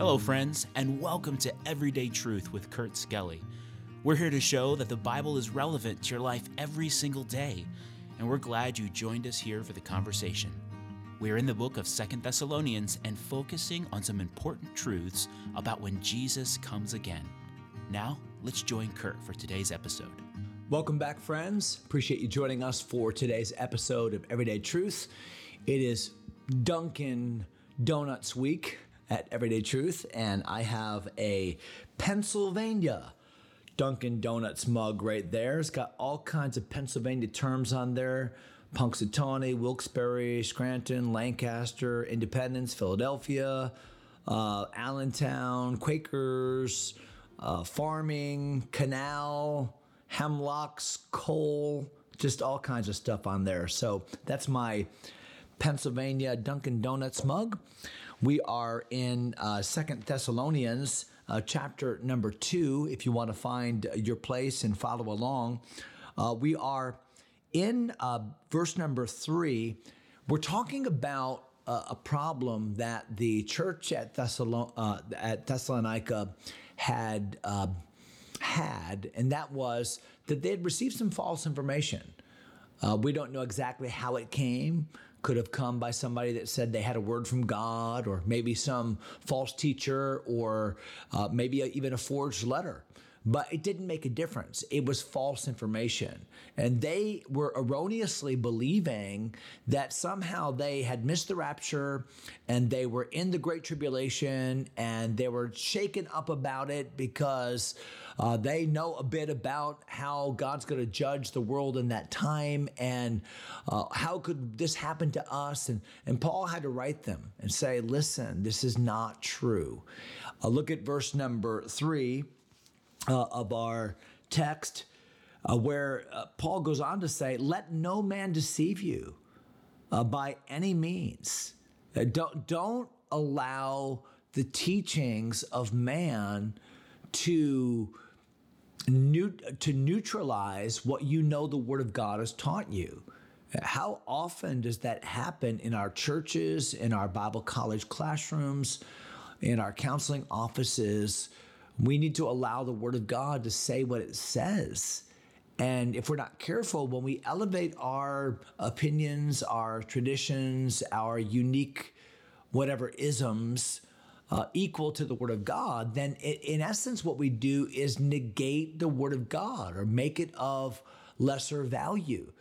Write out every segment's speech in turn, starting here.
Hello, friends, and welcome to Everyday Truth with Kurt Skelly. We're here to show that the Bible is relevant to your life every single day, and we're glad you joined us here for the conversation. We're in the book of Second Thessalonians and focusing on some important truths about when Jesus comes again. Now, let's join Kurt for today's episode. Welcome back, friends. Appreciate you joining us for today's episode of Everyday Truth. It is Dunkin' Donuts Week at Everyday Truth, and I have a Pennsylvania Dunkin' Donuts mug right there. It's got all kinds of Pennsylvania terms on there Punxsutawney, Wilkes-Barre, Scranton, Lancaster, Independence, Philadelphia, uh, Allentown, Quakers, uh, farming, canal, hemlocks, coal, just all kinds of stuff on there. So that's my Pennsylvania Dunkin' Donuts mug. We are in uh, Second Thessalonians, uh, chapter number two. If you want to find your place and follow along, uh, we are in uh, verse number three. We're talking about uh, a problem that the church at, Thessalon- at Thessalonica had had, and that was that they had received some false information. Uh, we don't know exactly how it came. Could have come by somebody that said they had a word from God, or maybe some false teacher, or uh, maybe a, even a forged letter but it didn't make a difference. It was false information. And they were erroneously believing that somehow they had missed the rapture and they were in the Great Tribulation and they were shaken up about it because uh, they know a bit about how God's going to judge the world in that time and uh, how could this happen to us. And, and Paul had to write them and say, listen, this is not true. Uh, look at verse number three uh, of our text, uh, where uh, Paul goes on to say, Let no man deceive you uh, by any means. Uh, don't, don't allow the teachings of man to, to neutralize what you know the Word of God has taught you. How often does that happen in our churches, in our Bible college classrooms, in our counseling offices? We need to allow the Word of God to say what it says. And if we're not careful, when we elevate our opinions, our traditions, our unique whatever isms uh, equal to the Word of God, then it, in essence, what we do is negate the Word of God or make it of lesser value.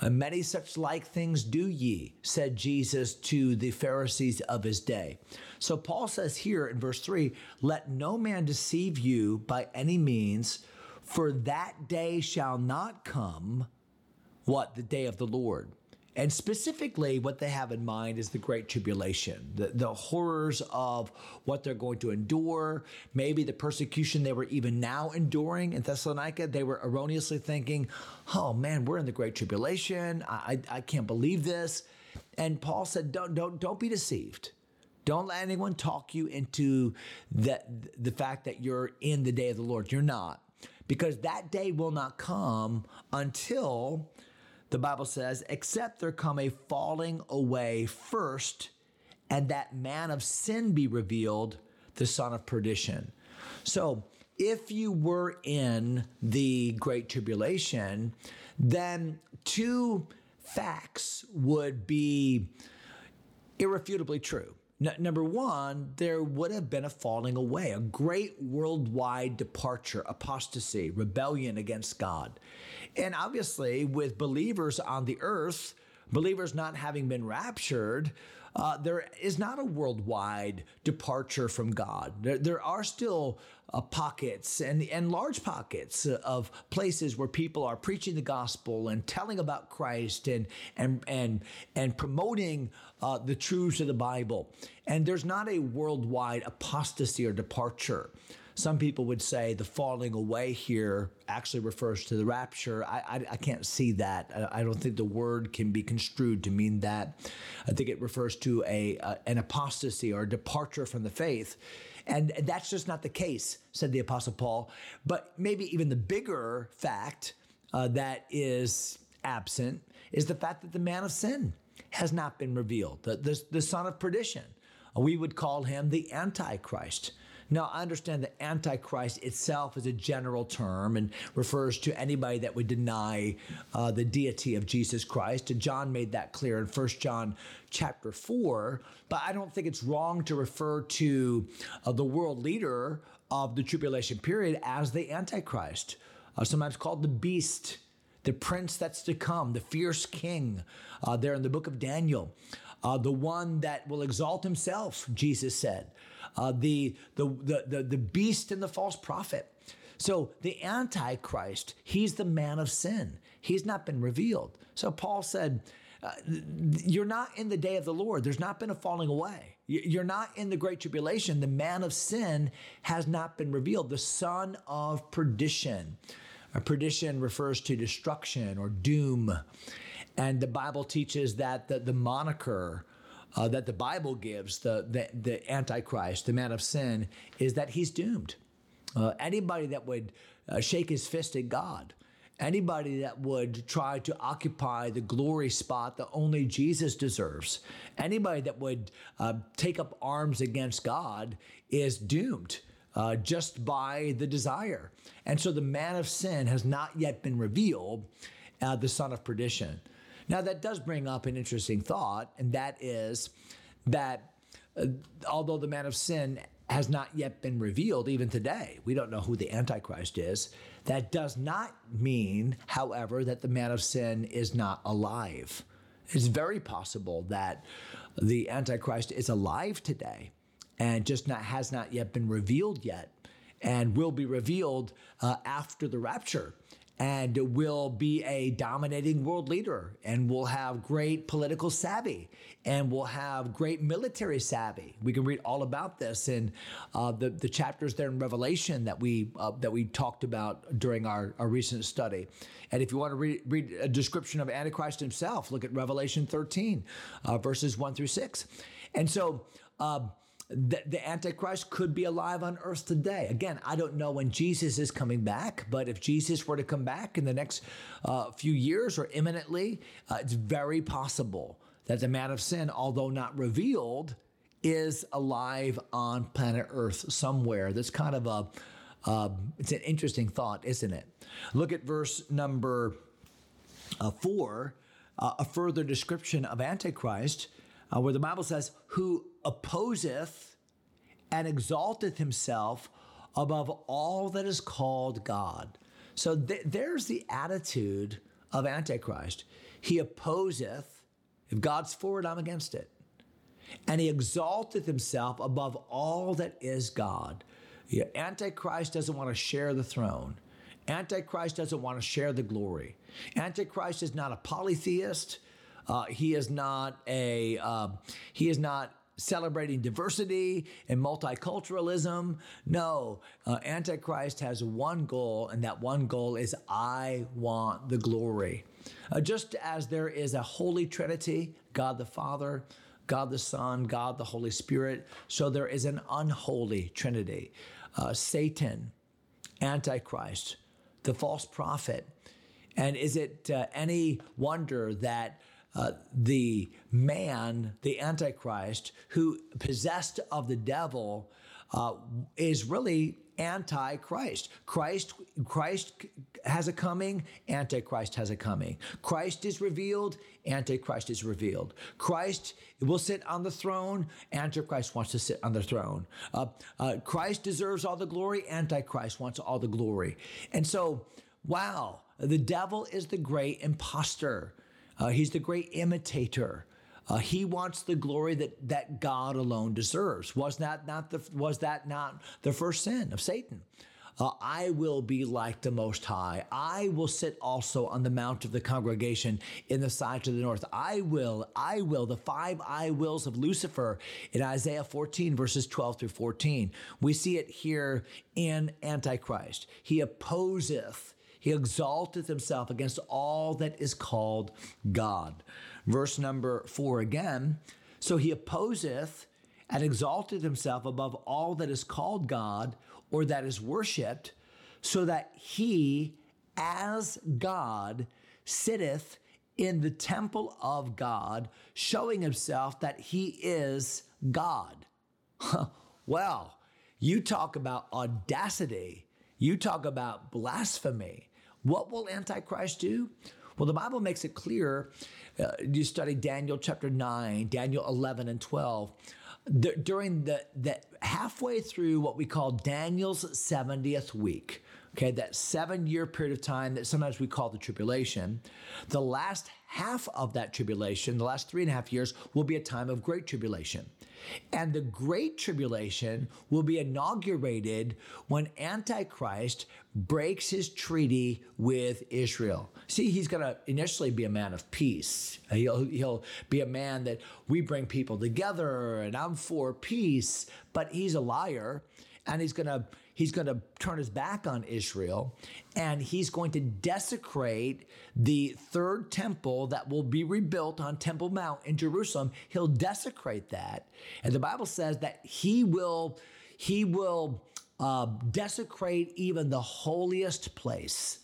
Uh, many such like things do ye, said Jesus to the Pharisees of his day. So Paul says here in verse 3 let no man deceive you by any means, for that day shall not come. What? The day of the Lord. And specifically, what they have in mind is the Great Tribulation, the, the horrors of what they're going to endure, maybe the persecution they were even now enduring in Thessalonica. They were erroneously thinking, oh man, we're in the Great Tribulation. I, I, I can't believe this. And Paul said, don't, don't, don't be deceived. Don't let anyone talk you into that the fact that you're in the day of the Lord. You're not. Because that day will not come until the Bible says, except there come a falling away first, and that man of sin be revealed, the son of perdition. So, if you were in the Great Tribulation, then two facts would be irrefutably true. N- number one, there would have been a falling away, a great worldwide departure, apostasy, rebellion against God. And obviously, with believers on the earth, believers not having been raptured, uh, there is not a worldwide departure from God. There, there are still uh, pockets and, and large pockets of places where people are preaching the gospel and telling about Christ and and and and promoting uh, the truths of the Bible. And there's not a worldwide apostasy or departure. Some people would say the falling away here actually refers to the rapture. I, I, I can't see that. I, I, don't think the word can be construed to mean that. I think it refers to a, a an apostasy or a departure from the faith. And that's just not the case, said the Apostle Paul. But maybe even the bigger fact uh, that is absent is the fact that the man of sin has not been revealed, the, the, the son of perdition we would call him the Antichrist. Now, I understand that Antichrist itself is a general term and refers to anybody that would deny uh, the deity of Jesus Christ. And John made that clear in 1 John chapter 4. But I don't think it's wrong to refer to uh, the world leader of the tribulation period as the Antichrist, uh, sometimes called the beast, the prince that's to come, the fierce king, uh, there in the book of Daniel. Uh, the one that will exalt himself, Jesus said uh, the, the, the, the, the beast and the false prophet. So the Antichrist, he's the man of sin. He's not been revealed. So Paul said, uh, You're not in the day of the Lord. There's not been a falling away. You're not in the great tribulation. The man of sin has not been revealed, the son of perdition. Uh, perdition refers to destruction or doom. And the Bible teaches that the, the moniker uh, that the Bible gives, the, the, the Antichrist, the man of sin, is that he's doomed. Uh, anybody that would uh, shake his fist at God, anybody that would try to occupy the glory spot that only Jesus deserves, anybody that would uh, take up arms against God is doomed. Uh, just by the desire. And so the man of sin has not yet been revealed, uh, the son of perdition. Now, that does bring up an interesting thought, and that is that uh, although the man of sin has not yet been revealed, even today, we don't know who the Antichrist is. That does not mean, however, that the man of sin is not alive. It's very possible that the Antichrist is alive today and just not has not yet been revealed yet and will be revealed uh, after the rapture and will be a dominating world leader and will have great political savvy and will have great military savvy. We can read all about this in uh, the, the chapters there in Revelation that we uh, that we talked about during our, our recent study. And if you want to read, read a description of Antichrist himself, look at Revelation 13, uh, verses 1 through 6. And so, the, the Antichrist could be alive on earth today. Again, I don't know when Jesus is coming back, but if Jesus were to come back in the next uh, few years or imminently, uh, it's very possible that the man of sin, although not revealed, is alive on planet Earth somewhere. That's kind of a uh, it's an interesting thought, isn't it? Look at verse number uh, four, uh, a further description of Antichrist uh, where the Bible says, Who opposeth and exalteth himself above all that is called God. So th- there's the attitude of Antichrist. He opposeth, if God's for it, I'm against it. And he exalteth himself above all that is God. Yeah, Antichrist doesn't want to share the throne. Antichrist doesn't want to share the glory. Antichrist is not a polytheist. Uh, he is not a uh, he is not celebrating diversity and multiculturalism. No, uh, Antichrist has one goal, and that one goal is I want the glory. Uh, just as there is a holy trinity, God the Father, God the Son, God the Holy Spirit, so there is an unholy trinity. Uh, Satan, Antichrist, the false prophet. And is it uh, any wonder that uh, the man, the Antichrist, who possessed of the devil, uh, is really anti-Christ. Christ, Christ has a coming, Antichrist has a coming. Christ is revealed, Antichrist is revealed. Christ will sit on the throne, Antichrist wants to sit on the throne. Uh, uh, Christ deserves all the glory, Antichrist wants all the glory. And so, wow, the devil is the great impostor. Uh, he's the great imitator. Uh, he wants the glory that, that God alone deserves. Was that not the was that not the first sin of Satan? Uh, I will be like the Most High. I will sit also on the mount of the congregation in the side to the north. I will, I will, the five I wills of Lucifer in Isaiah 14, verses 12 through 14. We see it here in Antichrist. He opposeth he exalteth himself against all that is called God. Verse number four again. So he opposeth and exalteth himself above all that is called God or that is worshiped, so that he, as God, sitteth in the temple of God, showing himself that he is God. well, you talk about audacity. You talk about blasphemy. What will Antichrist do? Well, the Bible makes it clear. Uh, you study Daniel chapter 9, Daniel 11 and 12. The, during the, the halfway through what we call Daniel's 70th week, okay, that seven year period of time that sometimes we call the tribulation, the last half of that tribulation, the last three and a half years, will be a time of great tribulation. And the Great Tribulation will be inaugurated when Antichrist breaks his treaty with Israel. See, he's going to initially be a man of peace. He'll, he'll be a man that we bring people together and I'm for peace, but he's a liar and he's going to he's going to turn his back on Israel and he's going to desecrate the third temple that will be rebuilt on Temple Mount in Jerusalem. He'll desecrate that. And the Bible says that he will he will uh, desecrate even the holiest place.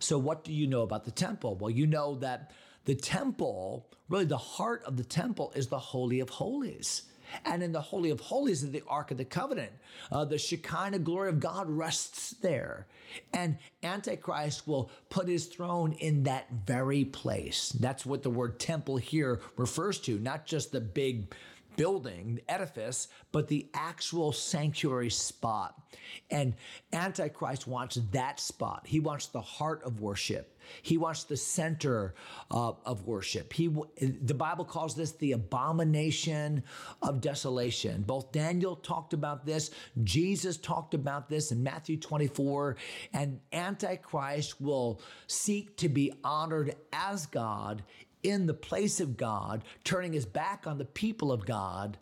So what do you know about the temple? Well, you know that the temple, really the heart of the temple is the holy of holies. And in the Holy of Holies is the Ark of the Covenant. Uh, the Shekinah glory of God rests there. And Antichrist will put his throne in that very place. That's what the word temple here refers to, not just the big building, edifice, but the actual sanctuary spot. And Antichrist wants that spot. He wants the heart of worship. He wants the center uh, of worship. He, the Bible calls this the abomination of desolation. Both Daniel talked about this, Jesus talked about this in Matthew 24, and Antichrist will seek to be honored as God in the place of God, turning his back on the people of God.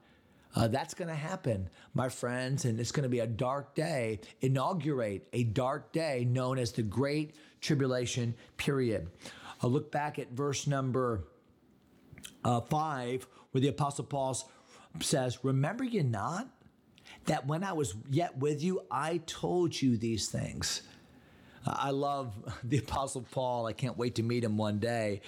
Uh, that's going to happen, my friends, and it's going to be a dark day. Inaugurate a dark day known as the Great Tribulation Period. I'll look back at verse number uh, five, where the Apostle Paul says, Remember you not that when I was yet with you, I told you these things. I love the Apostle Paul. I can't wait to meet him one day.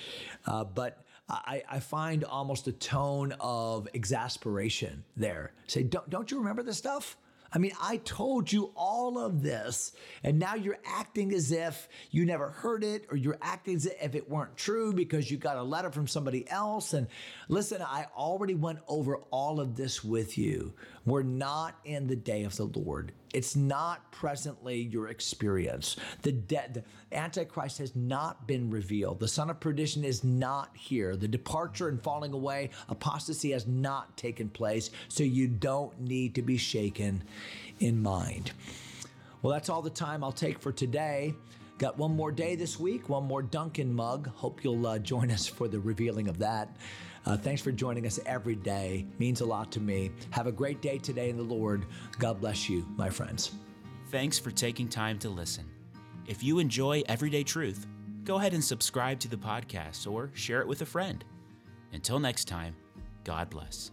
Uh, but I, I, find almost a tone of exasperation there. Say, don't, don't you remember this stuff? I mean, I told you all of this, and now you're acting as if you never heard it, or you're acting as if it weren't true because you got a letter from somebody else. And listen, I already went over all of this with you. We're not in the day of the Lord. It's not presently your experience. The, de- the Antichrist has not been revealed. The son of perdition is not here. The departure and falling away, apostasy has not taken place. So you don't need to be shaken in mind. Well, that's all the time I'll take for today. Got one more day this week, one more Dunkin' mug. Hope you'll uh, join us for the revealing of that. Uh, thanks for joining us every day. Means a lot to me. Have a great day today in the Lord. God bless you, my friends. Thanks for taking time to listen. If you enjoy Everyday Truth, go ahead and subscribe to the podcast or share it with a friend. Until next time, God bless.